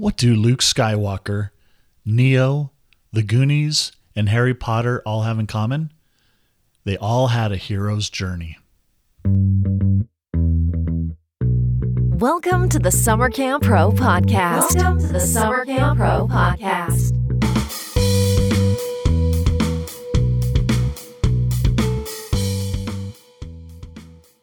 What do Luke Skywalker, Neo, the Goonies, and Harry Potter all have in common? They all had a hero's journey. Welcome to the Summer Camp Pro podcast. Welcome to the Summer Camp Pro podcast.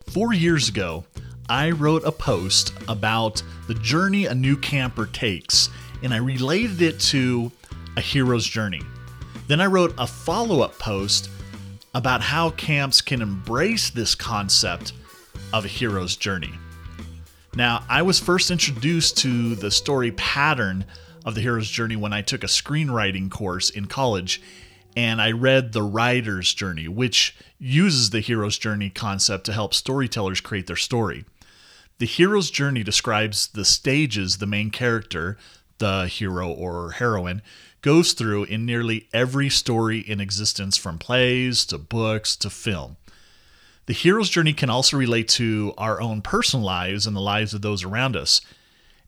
Four years ago, I wrote a post about the journey a new camper takes, and I related it to a hero's journey. Then I wrote a follow up post about how camps can embrace this concept of a hero's journey. Now, I was first introduced to the story pattern of the hero's journey when I took a screenwriting course in college and I read The Writer's Journey, which uses the hero's journey concept to help storytellers create their story. The hero's journey describes the stages the main character, the hero or heroine, goes through in nearly every story in existence from plays to books to film. The hero's journey can also relate to our own personal lives and the lives of those around us.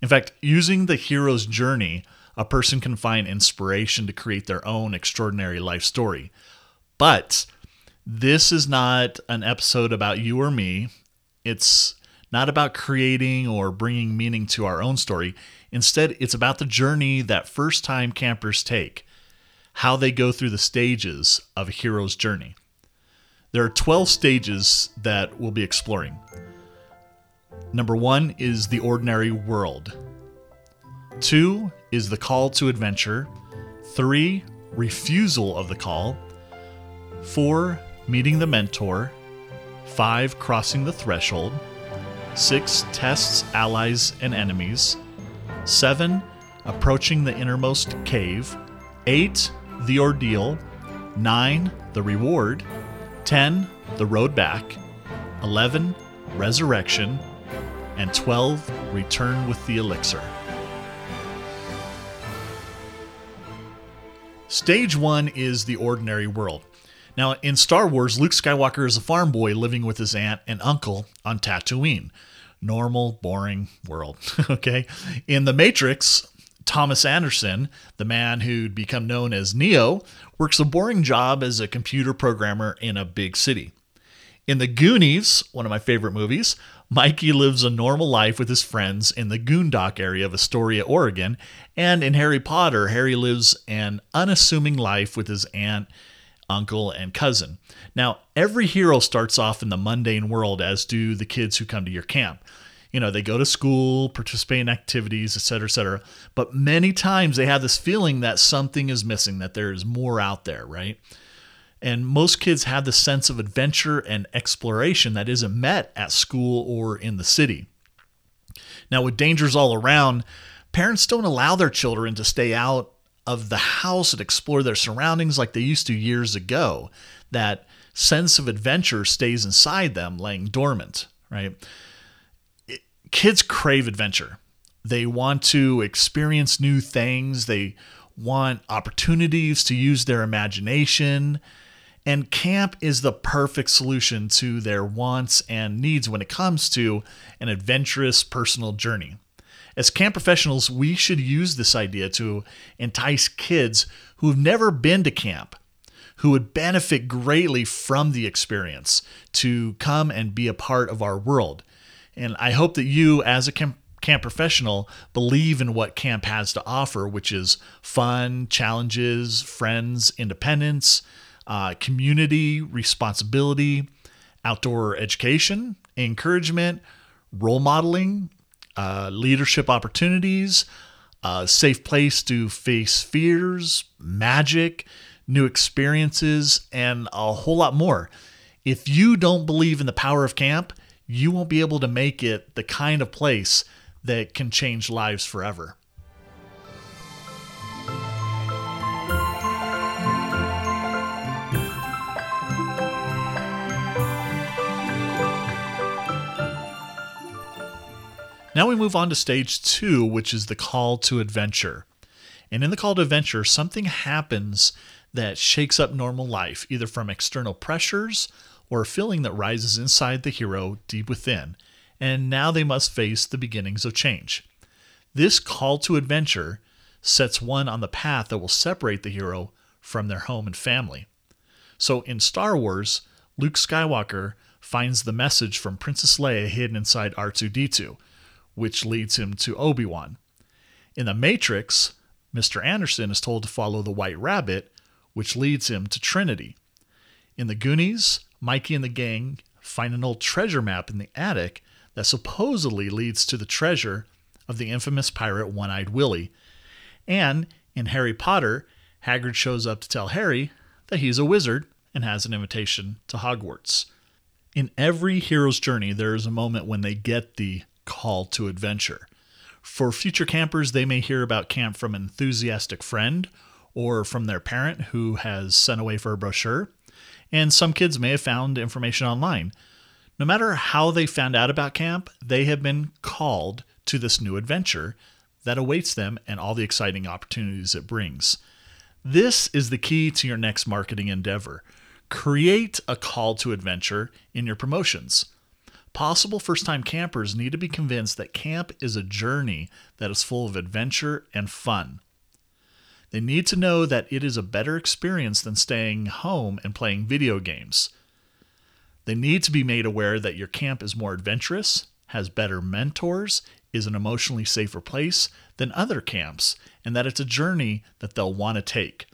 In fact, using the hero's journey a person can find inspiration to create their own extraordinary life story. But this is not an episode about you or me. It's not about creating or bringing meaning to our own story. Instead, it's about the journey that first time campers take, how they go through the stages of a hero's journey. There are 12 stages that we'll be exploring. Number one is the ordinary world. Two is the call to adventure. Three, refusal of the call. Four, meeting the mentor. Five, crossing the threshold. Six, tests allies and enemies. Seven, approaching the innermost cave. Eight, the ordeal. Nine, the reward. Ten, the road back. Eleven, resurrection. And twelve, return with the elixir. Stage one is the ordinary world. Now, in Star Wars, Luke Skywalker is a farm boy living with his aunt and uncle on Tatooine. Normal, boring world. okay. In The Matrix, Thomas Anderson, the man who'd become known as Neo, works a boring job as a computer programmer in a big city. In The Goonies, one of my favorite movies, Mikey lives a normal life with his friends in the Goondock area of Astoria, Oregon, and in Harry Potter, Harry lives an unassuming life with his aunt, uncle, and cousin. Now, every hero starts off in the mundane world, as do the kids who come to your camp. You know, they go to school, participate in activities, etc., etc. But many times they have this feeling that something is missing, that there is more out there, right? And most kids have the sense of adventure and exploration that isn't met at school or in the city. Now, with dangers all around, parents don't allow their children to stay out of the house and explore their surroundings like they used to years ago. That sense of adventure stays inside them, laying dormant, right? It, kids crave adventure. They want to experience new things. They want opportunities to use their imagination and camp is the perfect solution to their wants and needs when it comes to an adventurous personal journey. As camp professionals, we should use this idea to entice kids who have never been to camp, who would benefit greatly from the experience, to come and be a part of our world. And I hope that you, as a camp, camp professional, believe in what camp has to offer, which is fun, challenges, friends, independence uh, community responsibility, outdoor education, encouragement, role modeling, uh, leadership opportunities, a safe place to face fears, magic, new experiences, and a whole lot more. If you don't believe in the power of camp, you won't be able to make it the kind of place that can change lives forever. Now we move on to stage two, which is the call to adventure. And in the call to adventure, something happens that shakes up normal life, either from external pressures or a feeling that rises inside the hero deep within. And now they must face the beginnings of change. This call to adventure sets one on the path that will separate the hero from their home and family. So in Star Wars, Luke Skywalker finds the message from Princess Leia hidden inside R2D2, which leads him to Obi Wan. In The Matrix, Mr. Anderson is told to follow the White Rabbit, which leads him to Trinity. In The Goonies, Mikey and the gang find an old treasure map in the attic that supposedly leads to the treasure of the infamous pirate One Eyed Willie. And in Harry Potter, Hagrid shows up to tell Harry that he's a wizard and has an invitation to Hogwarts. In every hero's journey, there is a moment when they get the call to adventure. For future campers, they may hear about camp from an enthusiastic friend or from their parent who has sent away for a brochure. And some kids may have found information online. No matter how they found out about camp, they have been called to this new adventure that awaits them and all the exciting opportunities it brings. This is the key to your next marketing endeavor. Create a call to adventure in your promotions. Possible first time campers need to be convinced that camp is a journey that is full of adventure and fun. They need to know that it is a better experience than staying home and playing video games. They need to be made aware that your camp is more adventurous, has better mentors, is an emotionally safer place than other camps, and that it's a journey that they'll want to take.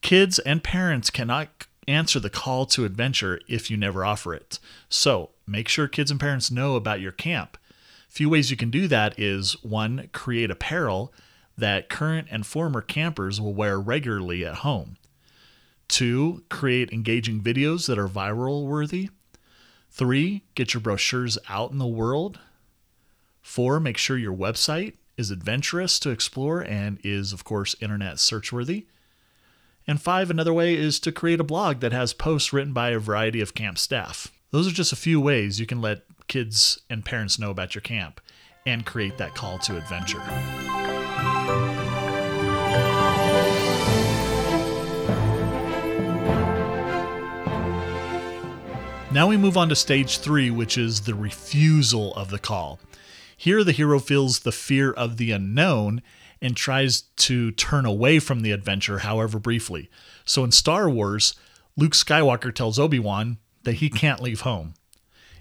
Kids and parents cannot answer the call to adventure if you never offer it. So make sure kids and parents know about your camp. A few ways you can do that is one, create apparel that current and former campers will wear regularly at home. Two, create engaging videos that are viral worthy. Three, get your brochures out in the world. Four, make sure your website is adventurous to explore and is, of course, internet search worthy. And five, another way is to create a blog that has posts written by a variety of camp staff. Those are just a few ways you can let kids and parents know about your camp and create that call to adventure. Now we move on to stage three, which is the refusal of the call. Here, the hero feels the fear of the unknown and tries to turn away from the adventure, however briefly. So in Star Wars, Luke Skywalker tells Obi Wan that he can't leave home.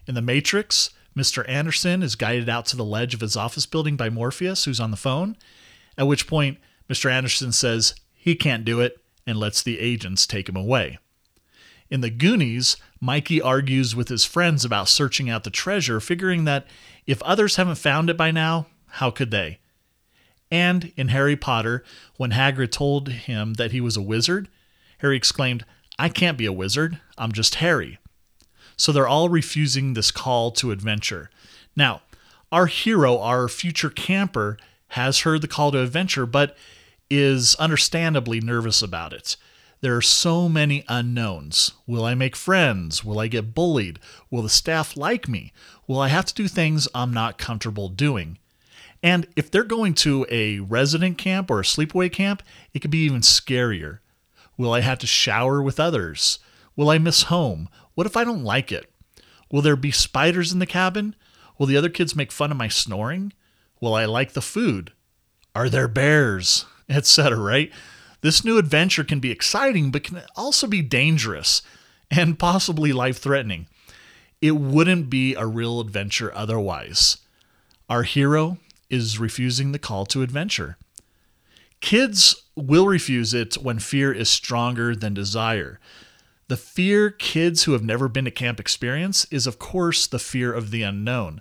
In The Matrix, Mr. Anderson is guided out to the ledge of his office building by Morpheus, who's on the phone, at which point Mr. Anderson says he can't do it and lets the agents take him away. In The Goonies, Mikey argues with his friends about searching out the treasure, figuring that if others haven't found it by now, how could they? And in Harry Potter, when Hagrid told him that he was a wizard, Harry exclaimed, I can't be a wizard, I'm just Harry. So they're all refusing this call to adventure. Now, our hero, our future camper, has heard the call to adventure, but is understandably nervous about it. There are so many unknowns. Will I make friends? Will I get bullied? Will the staff like me? Will I have to do things I'm not comfortable doing? And if they're going to a resident camp or a sleepaway camp, it could be even scarier. Will I have to shower with others? Will I miss home? What if I don't like it? Will there be spiders in the cabin? Will the other kids make fun of my snoring? Will I like the food? Are there bears? Etc., right? This new adventure can be exciting, but can also be dangerous and possibly life threatening. It wouldn't be a real adventure otherwise. Our hero is refusing the call to adventure. Kids will refuse it when fear is stronger than desire. The fear kids who have never been to camp experience is, of course, the fear of the unknown.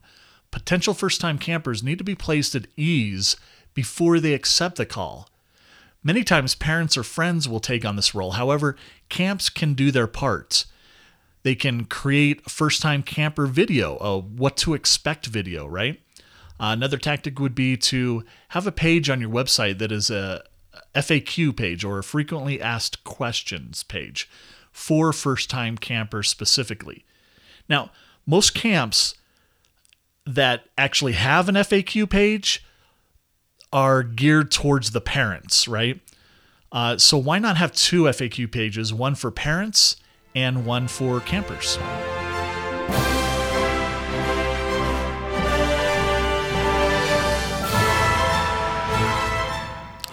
Potential first time campers need to be placed at ease before they accept the call. Many times, parents or friends will take on this role. However, camps can do their part. They can create a first time camper video, a what to expect video, right? Uh, another tactic would be to have a page on your website that is a FAQ page or a frequently asked questions page for first time campers specifically. Now, most camps that actually have an FAQ page are geared towards the parents, right? Uh, so why not have two FAQ pages, one for parents and one for campers?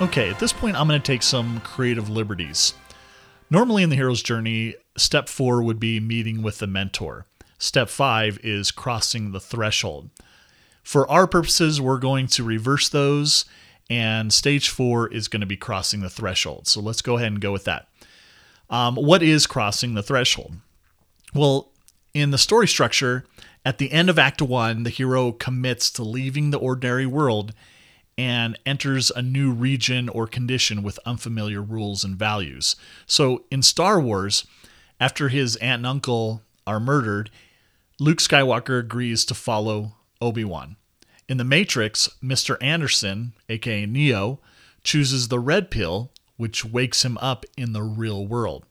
Okay, at this point, I'm going to take some creative liberties. Normally, in the hero's journey, step four would be meeting with the mentor. Step five is crossing the threshold. For our purposes, we're going to reverse those, and stage four is going to be crossing the threshold. So let's go ahead and go with that. Um, what is crossing the threshold? Well, in the story structure, at the end of Act One, the hero commits to leaving the ordinary world and enters a new region or condition with unfamiliar rules and values. So in Star Wars, after his aunt and uncle are murdered, Luke Skywalker agrees to follow Obi Wan. In The Matrix, Mr. Anderson, aka Neo, chooses the red pill, which wakes him up in the real world.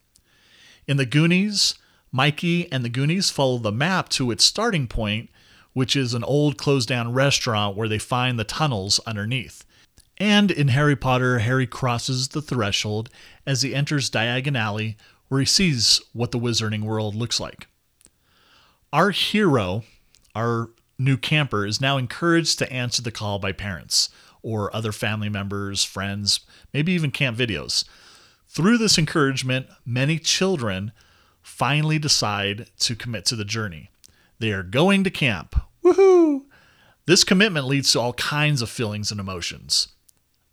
In The Goonies, Mikey and the Goonies follow the map to its starting point, which is an old closed down restaurant where they find the tunnels underneath. And in Harry Potter, Harry crosses the threshold as he enters Diagon Alley, where he sees what the wizarding world looks like. Our hero, our new camper, is now encouraged to answer the call by parents or other family members, friends, maybe even camp videos. Through this encouragement, many children finally decide to commit to the journey. They are going to camp. Woohoo! This commitment leads to all kinds of feelings and emotions.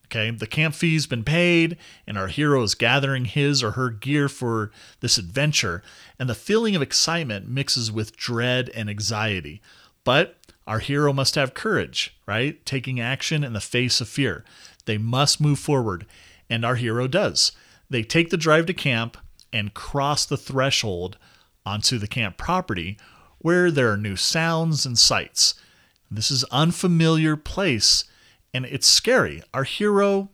Okay, the camp fee's been paid, and our hero is gathering his or her gear for this adventure, and the feeling of excitement mixes with dread and anxiety. But our hero must have courage, right? Taking action in the face of fear. They must move forward, and our hero does. They take the drive to camp and cross the threshold onto the camp property where there are new sounds and sights. This is unfamiliar place and it's scary. Our hero,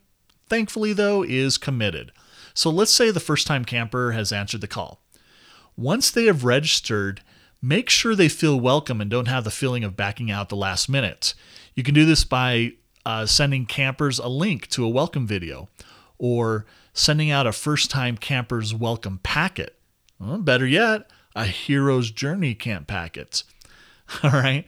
thankfully though, is committed. So let's say the first time camper has answered the call. Once they have registered, make sure they feel welcome and don't have the feeling of backing out the last minute. You can do this by uh, sending campers a link to a welcome video or sending out a first time camper's welcome packet. Well, better yet, a hero's journey camp packet. All right.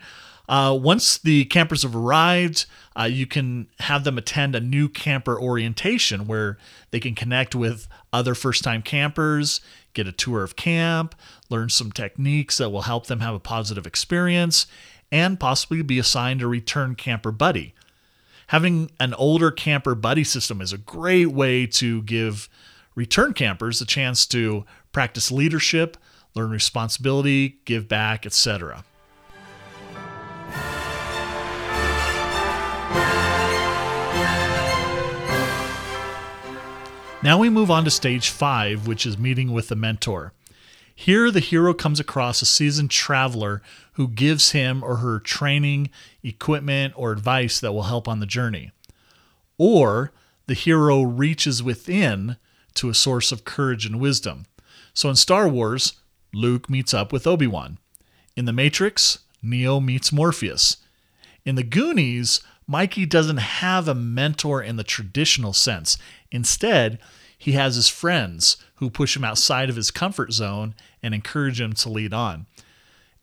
Uh, once the campers have arrived, uh, you can have them attend a new camper orientation where they can connect with other first time campers, get a tour of camp, learn some techniques that will help them have a positive experience, and possibly be assigned a return camper buddy. Having an older camper buddy system is a great way to give return campers a chance to practice leadership, learn responsibility, give back, etc. Now we move on to stage five, which is meeting with the mentor. Here, the hero comes across a seasoned traveler who gives him or her training, equipment, or advice that will help on the journey. Or the hero reaches within to a source of courage and wisdom. So in Star Wars, Luke meets up with Obi Wan. In The Matrix, Neo meets Morpheus. In The Goonies, Mikey doesn't have a mentor in the traditional sense. Instead, he has his friends who push him outside of his comfort zone and encourage him to lead on.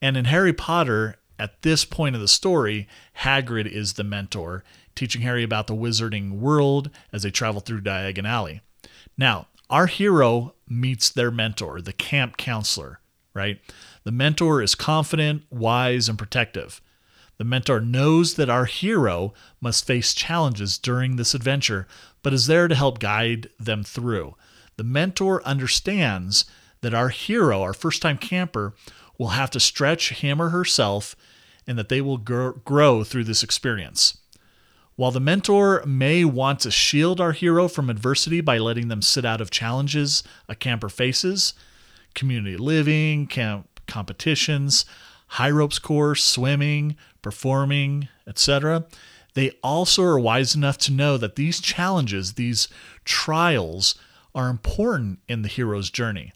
And in Harry Potter, at this point of the story, Hagrid is the mentor, teaching Harry about the wizarding world as they travel through Diagon Alley. Now, our hero meets their mentor, the camp counselor, right? The mentor is confident, wise, and protective. The mentor knows that our hero must face challenges during this adventure, but is there to help guide them through. The mentor understands that our hero, our first time camper, will have to stretch him or herself and that they will grow through this experience. While the mentor may want to shield our hero from adversity by letting them sit out of challenges a camper faces, community living, camp competitions, high ropes course, swimming, performing, etc., they also are wise enough to know that these challenges, these trials, are important in the hero's journey.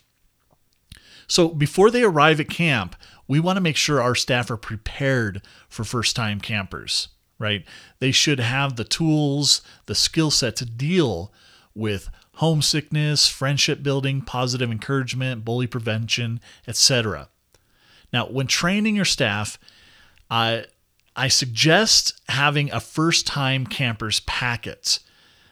So before they arrive at camp, we want to make sure our staff are prepared for first time campers right? They should have the tools, the skill set to deal with homesickness, friendship building, positive encouragement, bully prevention, etc. Now, when training your staff, I I suggest having a first time campers packet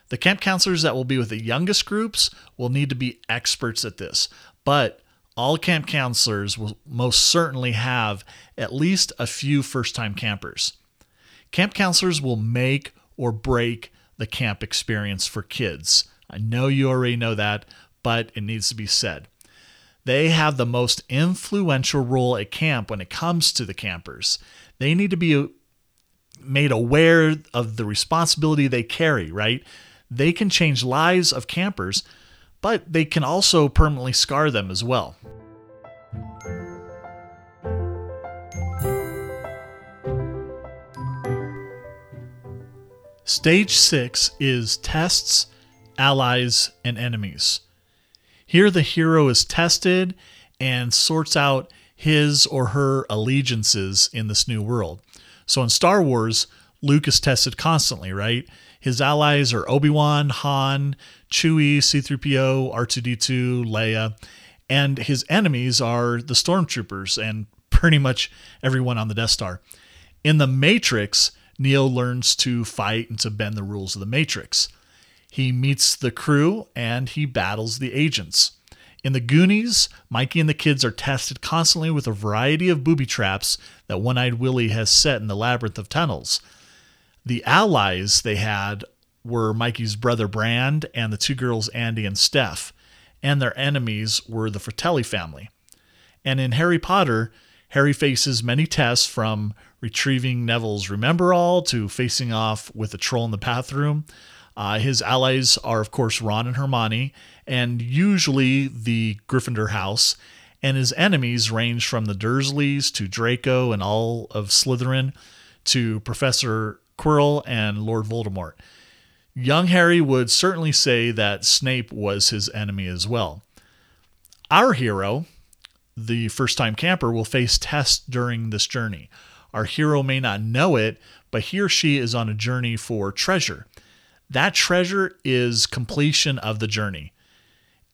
The camp counselors that will be with the youngest groups will need to be experts at this, but all camp counselors will most certainly have at least a few first time campers. Camp counselors will make or break the camp experience for kids. I know you already know that, but it needs to be said. They have the most influential role at camp when it comes to the campers. They need to be made aware of the responsibility they carry, right? They can change lives of campers, but they can also permanently scar them as well. Stage 6 is tests, allies, and enemies. Here, the hero is tested and sorts out his or her allegiances in this new world. So in Star Wars, Luke is tested constantly, right? His allies are Obi Wan, Han, Chewie, C3PO, R2D2, Leia, and his enemies are the stormtroopers and pretty much everyone on the Death Star. In the Matrix, Neo learns to fight and to bend the rules of the Matrix. He meets the crew and he battles the agents. In the Goonies, Mikey and the kids are tested constantly with a variety of booby traps that One Eyed Willie has set in the labyrinth of tunnels. The allies they had were Mikey's brother Brand and the two girls Andy and Steph, and their enemies were the Fratelli family. And in Harry Potter, Harry faces many tests from retrieving Neville's Remembrall to facing off with a troll in the bathroom. Uh, his allies are, of course, Ron and Hermione, and usually the Gryffindor house. And his enemies range from the Dursleys to Draco and all of Slytherin to Professor Quirrell and Lord Voldemort. Young Harry would certainly say that Snape was his enemy as well. Our hero, the first time camper, will face tests during this journey. Our hero may not know it, but he or she is on a journey for treasure. That treasure is completion of the journey.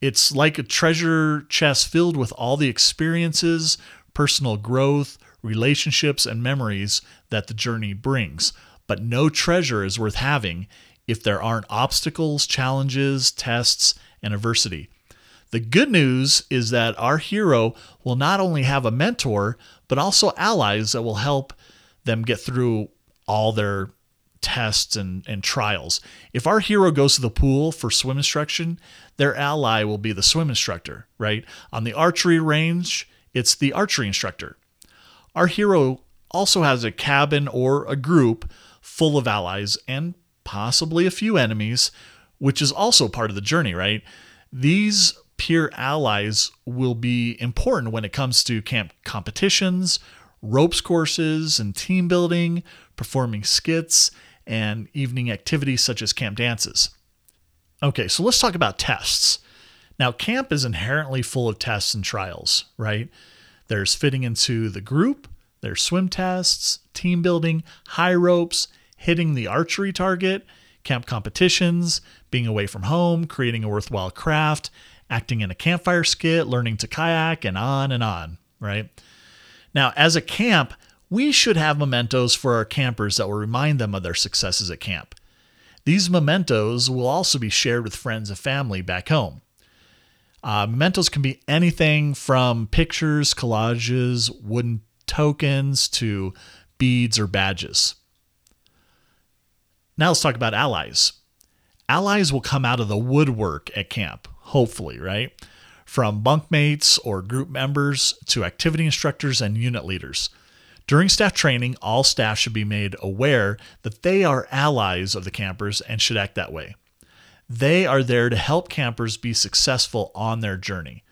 It's like a treasure chest filled with all the experiences, personal growth, relationships, and memories that the journey brings. But no treasure is worth having if there aren't obstacles, challenges, tests, and adversity. The good news is that our hero will not only have a mentor, but also allies that will help them get through all their tests and, and trials. If our hero goes to the pool for swim instruction, their ally will be the swim instructor, right? On the archery range, it's the archery instructor. Our hero also has a cabin or a group full of allies and possibly a few enemies, which is also part of the journey, right? These peer allies will be important when it comes to camp competitions, ropes courses, and team building, performing skits, and evening activities such as camp dances. Okay, so let's talk about tests. Now, camp is inherently full of tests and trials, right? There's fitting into the group, there's swim tests, team building, high ropes, hitting the archery target, camp competitions, being away from home, creating a worthwhile craft, acting in a campfire skit, learning to kayak, and on and on, right? Now, as a camp, we should have mementos for our campers that will remind them of their successes at camp. These mementos will also be shared with friends and family back home. Uh, mementos can be anything from pictures, collages, wooden tokens to beads or badges. Now let's talk about allies. Allies will come out of the woodwork at camp, hopefully, right? From bunkmates or group members to activity instructors and unit leaders. During staff training, all staff should be made aware that they are allies of the campers and should act that way. They are there to help campers be successful on their journey.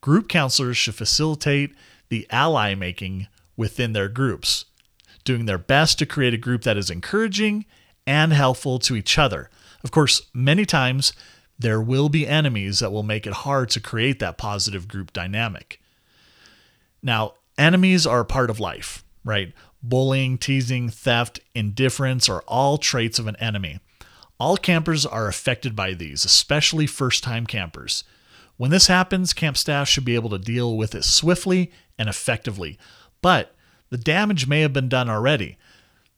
Group counselors should facilitate the ally making within their groups, doing their best to create a group that is encouraging and helpful to each other. Of course, many times there will be enemies that will make it hard to create that positive group dynamic. Now, enemies are a part of life, right? Bullying, teasing, theft, indifference are all traits of an enemy. All campers are affected by these, especially first time campers. When this happens, camp staff should be able to deal with it swiftly and effectively. But the damage may have been done already.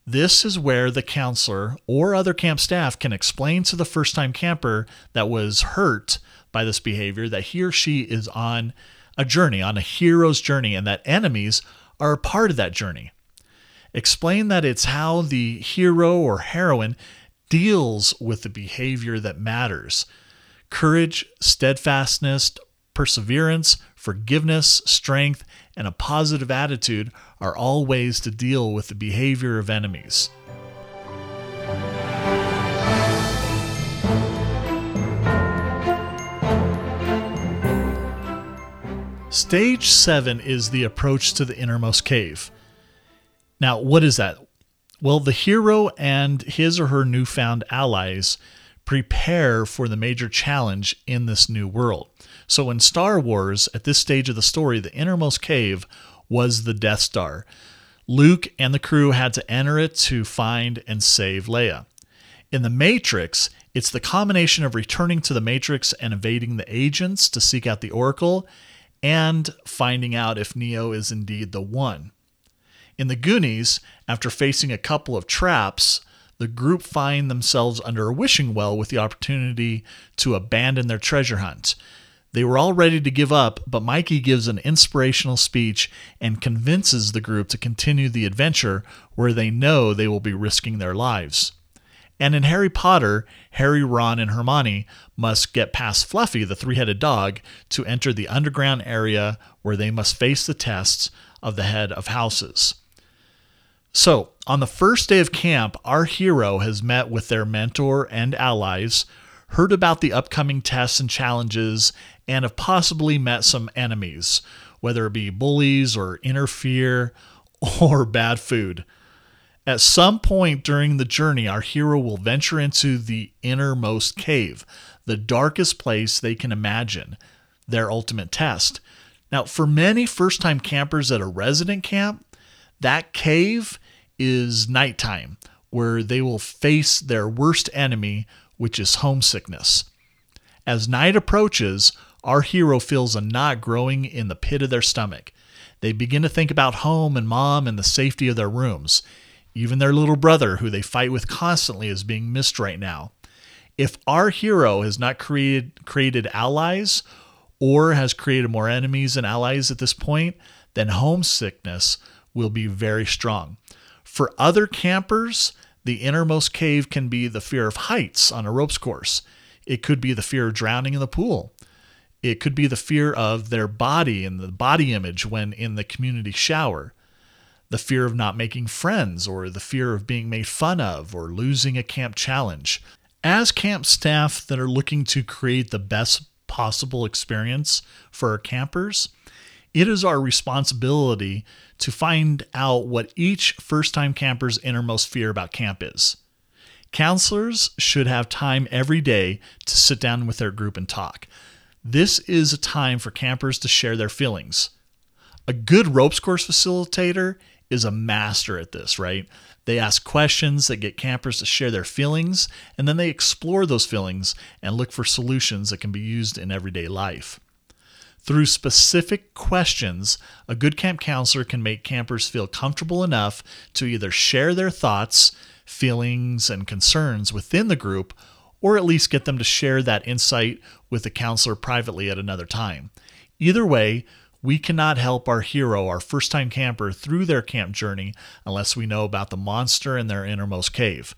This is where the counselor or other camp staff can explain to the first time camper that was hurt by this behavior that he or she is on a journey, on a hero's journey, and that enemies are a part of that journey. Explain that it's how the hero or heroine deals with the behavior that matters. Courage, steadfastness, perseverance, forgiveness, strength, and a positive attitude are all ways to deal with the behavior of enemies. Stage 7 is the approach to the innermost cave. Now, what is that? Well, the hero and his or her newfound allies prepare for the major challenge in this new world. So, in Star Wars, at this stage of the story, the innermost cave was the Death Star. Luke and the crew had to enter it to find and save Leia. In The Matrix, it's the combination of returning to the Matrix and evading the agents to seek out the Oracle and finding out if Neo is indeed the one. In the Goonies, after facing a couple of traps, the group find themselves under a wishing well with the opportunity to abandon their treasure hunt. They were all ready to give up, but Mikey gives an inspirational speech and convinces the group to continue the adventure where they know they will be risking their lives. And in Harry Potter, Harry, Ron, and Hermione must get past Fluffy, the three headed dog, to enter the underground area where they must face the tests of the head of houses. So, on the first day of camp, our hero has met with their mentor and allies, heard about the upcoming tests and challenges, and have possibly met some enemies, whether it be bullies or interfere or bad food. At some point during the journey, our hero will venture into the innermost cave, the darkest place they can imagine, their ultimate test. Now, for many first time campers at a resident camp, that cave is nighttime, where they will face their worst enemy, which is homesickness. As night approaches, our hero feels a knot growing in the pit of their stomach. They begin to think about home and mom and the safety of their rooms. Even their little brother, who they fight with constantly, is being missed right now. If our hero has not created, created allies or has created more enemies and allies at this point, then homesickness will be very strong. For other campers, the innermost cave can be the fear of heights on a ropes course. It could be the fear of drowning in the pool. It could be the fear of their body and the body image when in the community shower the fear of not making friends, or the fear of being made fun of, or losing a camp challenge. As camp staff that are looking to create the best possible experience for our campers, it is our responsibility to find out what each first time camper's innermost fear about camp is. Counselors should have time every day to sit down with their group and talk. This is a time for campers to share their feelings. A good ropes course facilitator is a master at this, right? They ask questions that get campers to share their feelings, and then they explore those feelings and look for solutions that can be used in everyday life. Through specific questions, a good camp counselor can make campers feel comfortable enough to either share their thoughts, feelings, and concerns within the group, or at least get them to share that insight with the counselor privately at another time. Either way, we cannot help our hero, our first time camper, through their camp journey unless we know about the monster in their innermost cave.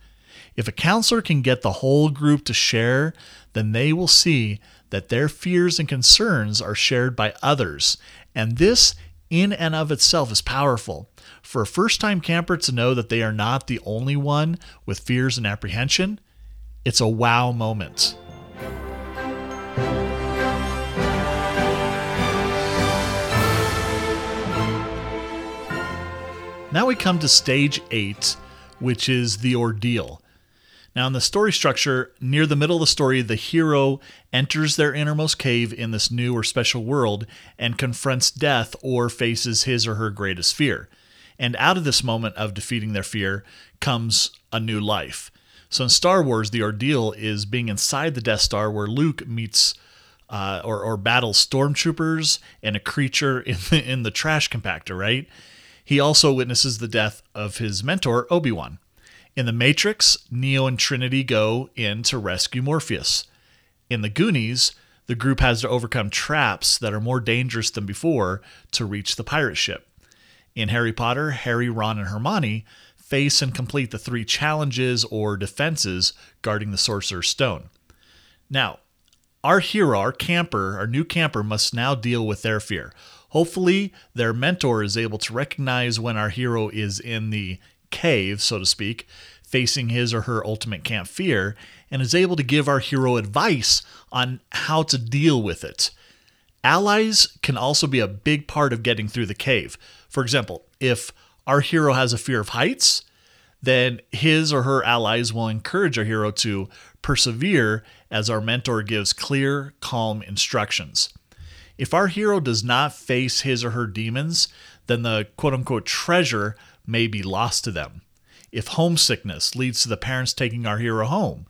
If a counselor can get the whole group to share, then they will see that their fears and concerns are shared by others. And this, in and of itself, is powerful. For a first time camper to know that they are not the only one with fears and apprehension, it's a wow moment. Now we come to stage eight, which is the ordeal. Now, in the story structure, near the middle of the story, the hero enters their innermost cave in this new or special world and confronts death or faces his or her greatest fear. And out of this moment of defeating their fear comes a new life. So in Star Wars, the ordeal is being inside the Death Star where Luke meets uh, or, or battles stormtroopers and a creature in the, in the trash compactor, right? He also witnesses the death of his mentor, Obi Wan. In The Matrix, Neo and Trinity go in to rescue Morpheus. In The Goonies, the group has to overcome traps that are more dangerous than before to reach the pirate ship. In Harry Potter, Harry, Ron, and Hermione face and complete the three challenges or defenses guarding the Sorcerer's Stone. Now, our hero, our camper, our new camper must now deal with their fear. Hopefully, their mentor is able to recognize when our hero is in the cave, so to speak, facing his or her ultimate camp fear, and is able to give our hero advice on how to deal with it. Allies can also be a big part of getting through the cave. For example, if our hero has a fear of heights, then his or her allies will encourage our hero to persevere as our mentor gives clear, calm instructions. If our hero does not face his or her demons, then the quote unquote treasure may be lost to them. If homesickness leads to the parents taking our hero home,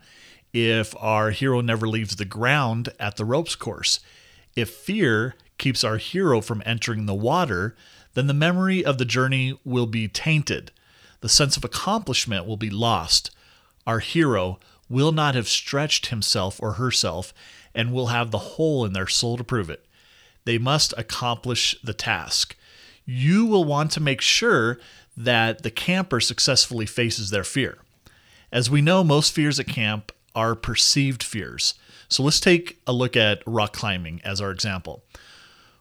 if our hero never leaves the ground at the ropes course, if fear keeps our hero from entering the water, then the memory of the journey will be tainted. The sense of accomplishment will be lost. Our hero will not have stretched himself or herself and will have the hole in their soul to prove it. They must accomplish the task. You will want to make sure that the camper successfully faces their fear. As we know, most fears at camp are perceived fears. So let's take a look at rock climbing as our example.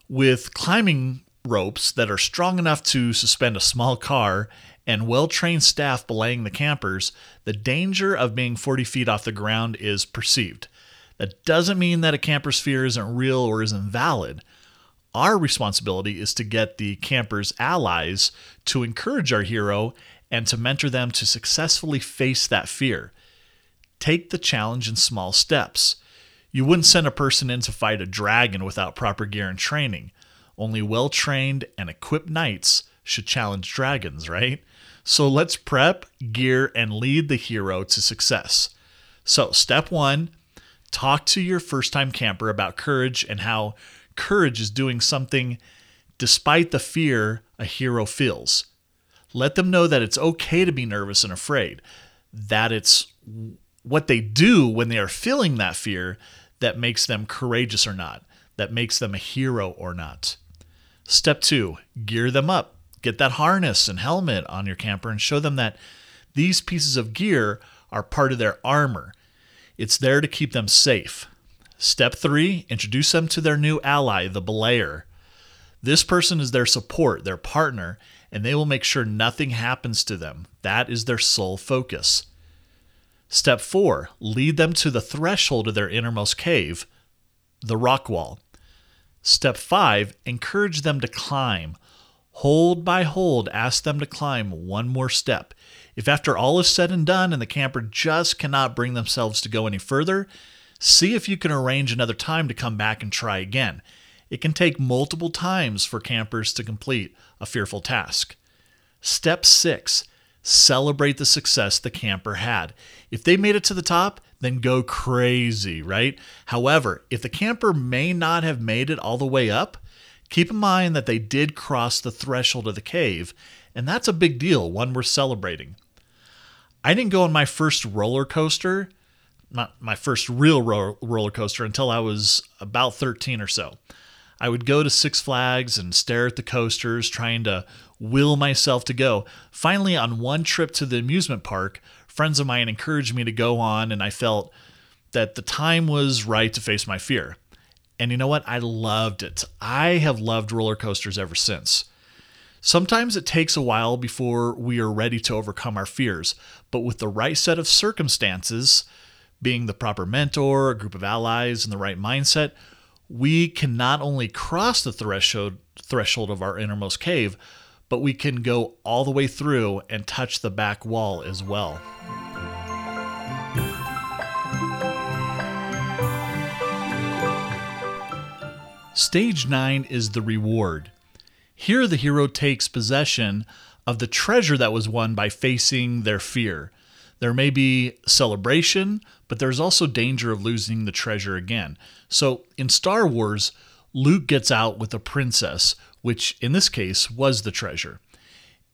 With climbing ropes that are strong enough to suspend a small car and well trained staff belaying the campers, the danger of being 40 feet off the ground is perceived. That doesn't mean that a camper's fear isn't real or isn't valid. Our responsibility is to get the camper's allies to encourage our hero and to mentor them to successfully face that fear. Take the challenge in small steps. You wouldn't send a person in to fight a dragon without proper gear and training. Only well trained and equipped knights should challenge dragons, right? So let's prep, gear, and lead the hero to success. So, step one talk to your first time camper about courage and how courage is doing something despite the fear a hero feels. Let them know that it's okay to be nervous and afraid, that it's what they do when they are feeling that fear that makes them courageous or not, that makes them a hero or not. Step two, gear them up. Get that harness and helmet on your camper and show them that these pieces of gear are part of their armor. It's there to keep them safe. Step three, introduce them to their new ally, the belayer. This person is their support, their partner, and they will make sure nothing happens to them. That is their sole focus. Step four, lead them to the threshold of their innermost cave, the rock wall. Step five, encourage them to climb. Hold by hold, ask them to climb one more step. If after all is said and done and the camper just cannot bring themselves to go any further, see if you can arrange another time to come back and try again. It can take multiple times for campers to complete a fearful task. Step six, celebrate the success the camper had. If they made it to the top, then go crazy, right? However, if the camper may not have made it all the way up, keep in mind that they did cross the threshold of the cave, and that's a big deal, one we're celebrating. I didn't go on my first roller coaster, not my first real ro- roller coaster, until I was about 13 or so. I would go to Six Flags and stare at the coasters, trying to will myself to go. Finally, on one trip to the amusement park, friends of mine encouraged me to go on, and I felt that the time was right to face my fear. And you know what? I loved it. I have loved roller coasters ever since. Sometimes it takes a while before we are ready to overcome our fears, but with the right set of circumstances, being the proper mentor, a group of allies, and the right mindset, we can not only cross the threshold threshold of our innermost cave, but we can go all the way through and touch the back wall as well. Stage 9 is the reward. Here, the hero takes possession of the treasure that was won by facing their fear. There may be celebration, but there's also danger of losing the treasure again. So in Star Wars, Luke gets out with a princess, which in this case was the treasure.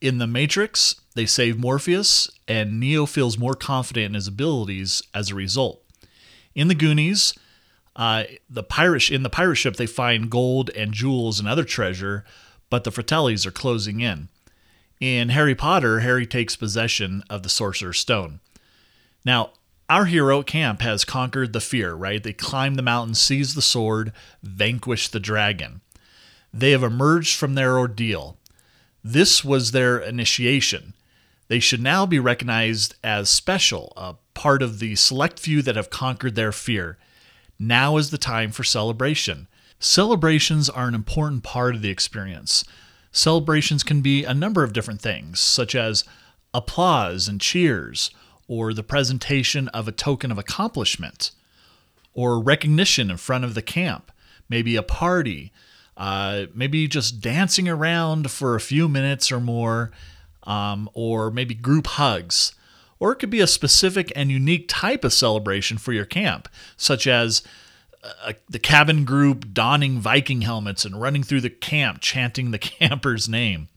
In The Matrix, they save Morpheus, and Neo feels more confident in his abilities as a result. In The Goonies, uh, the pirate in the pirate ship they find gold and jewels and other treasure, but the Fratellis are closing in. In Harry Potter, Harry takes possession of the Sorcerer's Stone. Now, our hero camp has conquered the fear, right? They climb the mountain, seize the sword, vanquish the dragon. They have emerged from their ordeal. This was their initiation. They should now be recognized as special, a part of the select few that have conquered their fear. Now is the time for celebration. Celebrations are an important part of the experience. Celebrations can be a number of different things, such as applause and cheers, or the presentation of a token of accomplishment, or recognition in front of the camp, maybe a party, uh, maybe just dancing around for a few minutes or more, um, or maybe group hugs. Or it could be a specific and unique type of celebration for your camp, such as uh, the cabin group donning Viking helmets and running through the camp chanting the camper's name.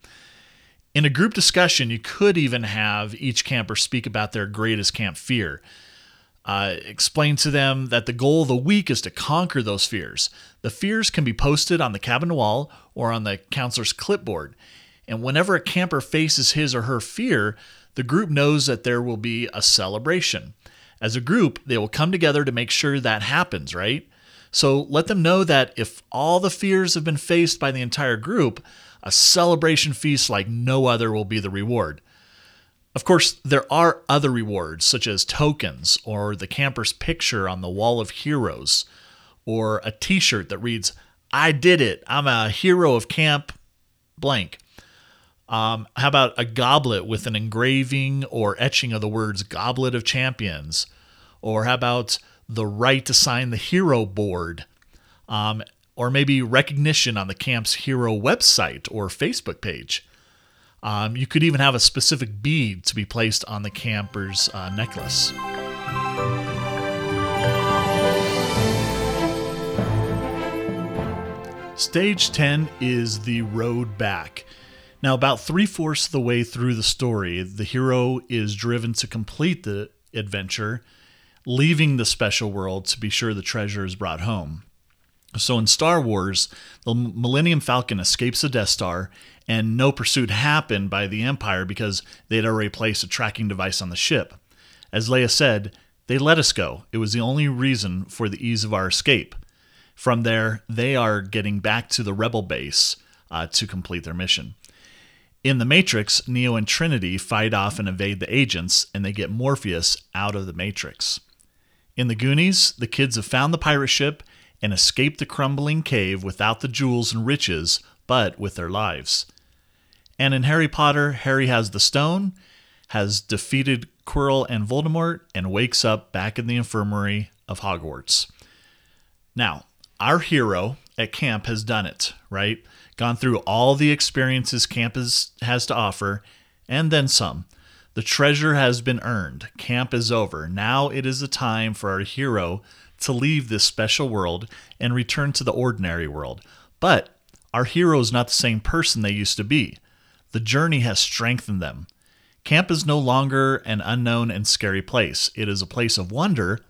In a group discussion, you could even have each camper speak about their greatest camp fear. Uh, explain to them that the goal of the week is to conquer those fears. The fears can be posted on the cabin wall or on the counselor's clipboard. And whenever a camper faces his or her fear, the group knows that there will be a celebration. As a group, they will come together to make sure that happens, right? So let them know that if all the fears have been faced by the entire group, a celebration feast like no other will be the reward. Of course, there are other rewards, such as tokens, or the camper's picture on the wall of heroes, or a t shirt that reads, I did it, I'm a hero of camp blank. Um, how about a goblet with an engraving or etching of the words Goblet of Champions? Or how about the right to sign the hero board, um, or maybe recognition on the camp's hero website or Facebook page. Um, you could even have a specific bead to be placed on the camper's uh, necklace. Stage 10 is the road back. Now, about three fourths of the way through the story, the hero is driven to complete the adventure leaving the special world to be sure the treasure is brought home. So in Star Wars, the Millennium Falcon escapes the Death Star, and no pursuit happened by the Empire because they had already placed a tracking device on the ship. As Leia said, they let us go. It was the only reason for the ease of our escape. From there, they are getting back to the Rebel base uh, to complete their mission. In The Matrix, Neo and Trinity fight off and evade the agents, and they get Morpheus out of the Matrix. In the Goonies, the kids have found the pirate ship and escape the crumbling cave without the jewels and riches, but with their lives. And in Harry Potter, Harry has the stone, has defeated Quirrell and Voldemort, and wakes up back in the infirmary of Hogwarts. Now, our hero at camp has done it, right? Gone through all the experiences camp is, has to offer, and then some. The treasure has been earned. Camp is over. Now it is the time for our hero to leave this special world and return to the ordinary world. But our hero is not the same person they used to be. The journey has strengthened them. Camp is no longer an unknown and scary place. It is a place of wonder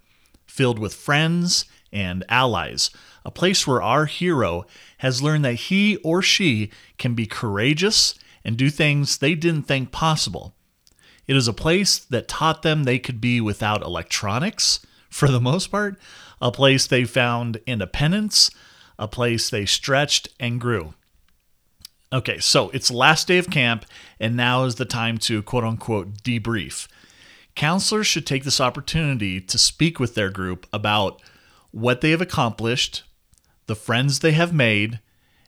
filled with friends and allies, a place where our hero has learned that he or she can be courageous and do things they didn't think possible. It is a place that taught them they could be without electronics, for the most part, a place they found independence, a place they stretched and grew. Okay, so it's last day of camp, and now is the time to quote unquote debrief. Counselors should take this opportunity to speak with their group about what they have accomplished, the friends they have made,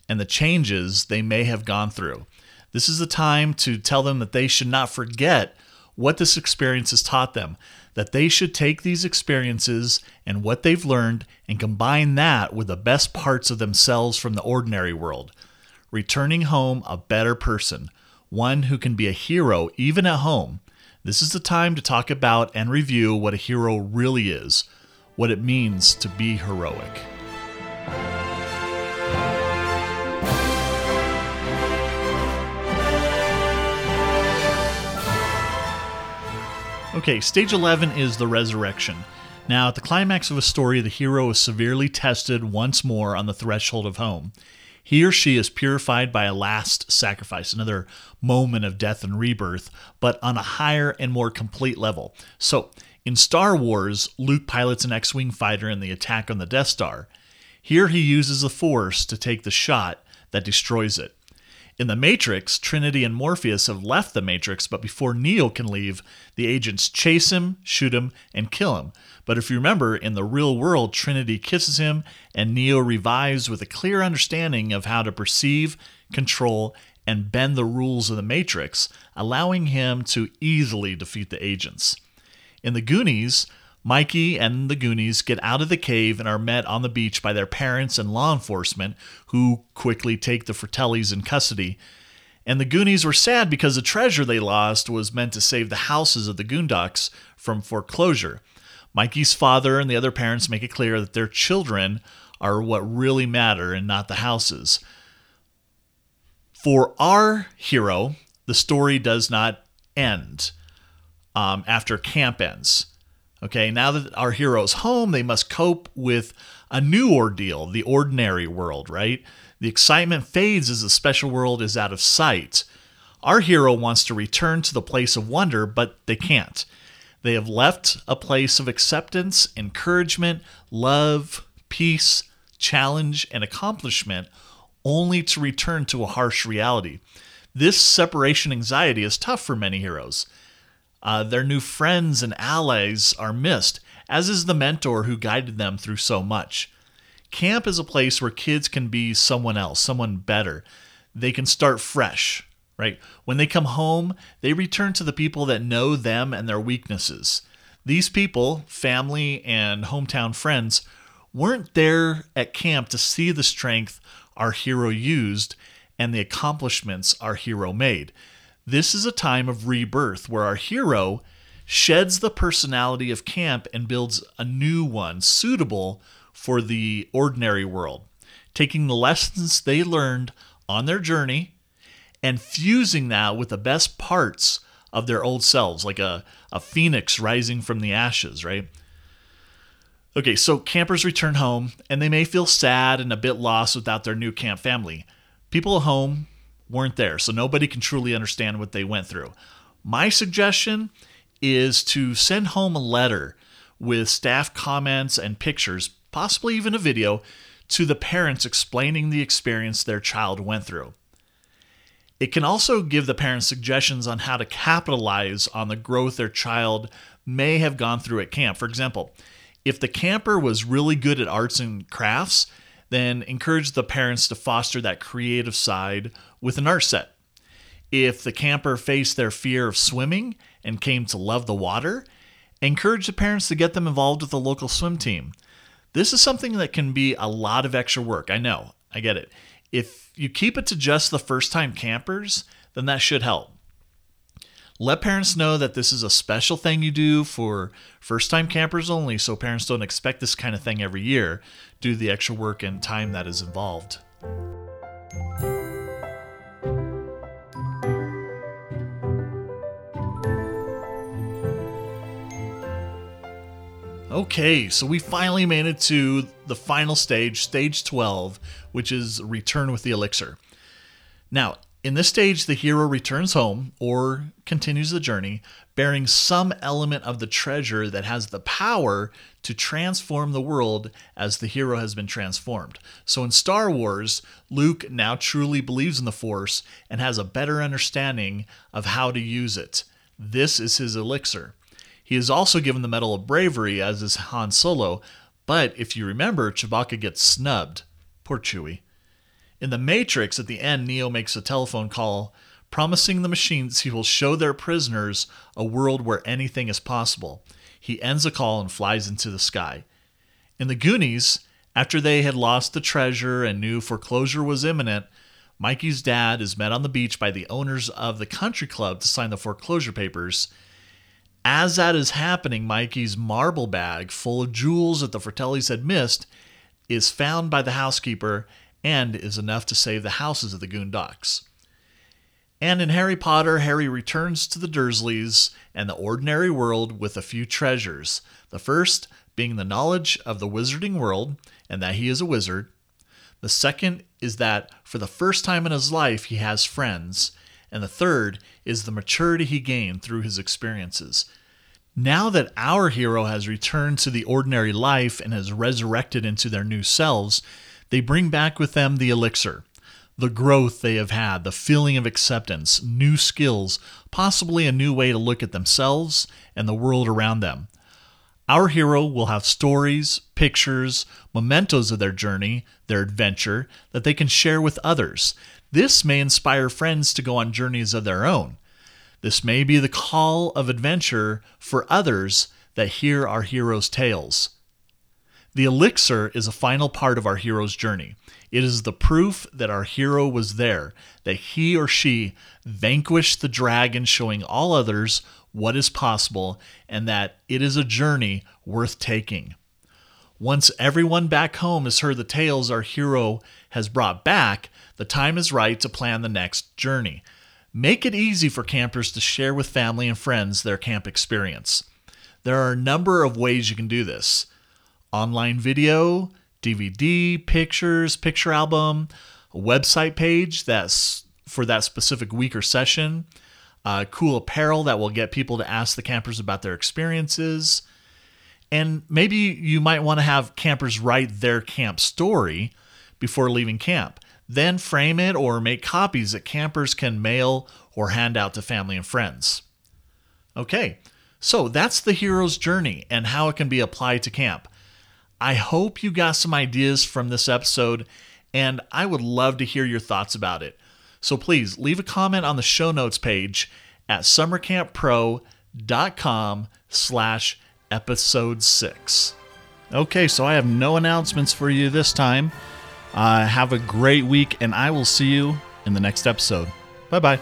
and the changes they may have gone through. This is the time to tell them that they should not forget what this experience has taught them, that they should take these experiences and what they've learned and combine that with the best parts of themselves from the ordinary world, returning home a better person, one who can be a hero even at home. This is the time to talk about and review what a hero really is, what it means to be heroic. Okay, stage 11 is the resurrection. Now, at the climax of a story, the hero is severely tested once more on the threshold of home. He or she is purified by a last sacrifice, another moment of death and rebirth, but on a higher and more complete level. So, in Star Wars, Luke pilots an X Wing fighter in the attack on the Death Star. Here he uses the Force to take the shot that destroys it. In The Matrix, Trinity and Morpheus have left the Matrix, but before Neo can leave, the agents chase him, shoot him, and kill him. But if you remember, in the real world, Trinity kisses him, and Neo revives with a clear understanding of how to perceive, control, and bend the rules of the Matrix, allowing him to easily defeat the agents. In The Goonies, Mikey and the Goonies get out of the cave and are met on the beach by their parents and law enforcement, who quickly take the Fratellis in custody. And the Goonies were sad because the treasure they lost was meant to save the houses of the Goondocks from foreclosure. Mikey's father and the other parents make it clear that their children are what really matter and not the houses. For our hero, the story does not end um, after camp ends. Okay, now that our hero's home, they must cope with a new ordeal, the ordinary world, right? The excitement fades as the special world is out of sight. Our hero wants to return to the place of wonder, but they can't. They have left a place of acceptance, encouragement, love, peace, challenge, and accomplishment only to return to a harsh reality. This separation anxiety is tough for many heroes. Uh, their new friends and allies are missed, as is the mentor who guided them through so much. Camp is a place where kids can be someone else, someone better. They can start fresh, right? When they come home, they return to the people that know them and their weaknesses. These people, family and hometown friends, weren't there at camp to see the strength our hero used and the accomplishments our hero made. This is a time of rebirth where our hero sheds the personality of camp and builds a new one suitable for the ordinary world, taking the lessons they learned on their journey and fusing that with the best parts of their old selves, like a, a phoenix rising from the ashes, right? Okay, so campers return home and they may feel sad and a bit lost without their new camp family. People at home weren't there, so nobody can truly understand what they went through. My suggestion is to send home a letter with staff comments and pictures, possibly even a video, to the parents explaining the experience their child went through. It can also give the parents suggestions on how to capitalize on the growth their child may have gone through at camp. For example, if the camper was really good at arts and crafts, then encourage the parents to foster that creative side with an set. If the camper faced their fear of swimming and came to love the water, encourage the parents to get them involved with the local swim team. This is something that can be a lot of extra work. I know, I get it. If you keep it to just the first time campers, then that should help. Let parents know that this is a special thing you do for first time campers only, so parents don't expect this kind of thing every year due to the extra work and time that is involved. Okay, so we finally made it to the final stage, stage 12, which is return with the elixir. Now, in this stage, the hero returns home or continues the journey, bearing some element of the treasure that has the power to transform the world as the hero has been transformed. So in Star Wars, Luke now truly believes in the Force and has a better understanding of how to use it. This is his elixir. He is also given the Medal of Bravery, as is Han Solo, but if you remember, Chewbacca gets snubbed. Poor Chewie. In The Matrix, at the end, Neo makes a telephone call promising the machines he will show their prisoners a world where anything is possible. He ends the call and flies into the sky. In The Goonies, after they had lost the treasure and knew foreclosure was imminent, Mikey's dad is met on the beach by the owners of the country club to sign the foreclosure papers. As that is happening, Mikey's marble bag full of jewels that the Fratellis had missed is found by the housekeeper and is enough to save the houses of the Goondocks. And in Harry Potter, Harry returns to the Dursleys and the ordinary world with a few treasures. The first being the knowledge of the wizarding world and that he is a wizard. The second is that for the first time in his life, he has friends. And the third is the maturity he gained through his experiences. Now that our hero has returned to the ordinary life and has resurrected into their new selves, they bring back with them the elixir, the growth they have had, the feeling of acceptance, new skills, possibly a new way to look at themselves and the world around them. Our hero will have stories, pictures, mementos of their journey, their adventure that they can share with others. This may inspire friends to go on journeys of their own. This may be the call of adventure for others that hear our hero's tales. The elixir is a final part of our hero's journey. It is the proof that our hero was there, that he or she vanquished the dragon, showing all others what is possible, and that it is a journey worth taking. Once everyone back home has heard the tales our hero has brought back, the time is right to plan the next journey. Make it easy for campers to share with family and friends their camp experience. There are a number of ways you can do this online video, DVD, pictures, picture album, a website page that's for that specific week or session, uh, cool apparel that will get people to ask the campers about their experiences. And maybe you might want to have campers write their camp story before leaving camp. Then frame it or make copies that campers can mail or hand out to family and friends. Okay, so that's the hero's journey and how it can be applied to camp. I hope you got some ideas from this episode, and I would love to hear your thoughts about it. So please leave a comment on the show notes page at summercamppro.com slash episode 6. Okay, so I have no announcements for you this time. Uh, have a great week, and I will see you in the next episode. Bye bye.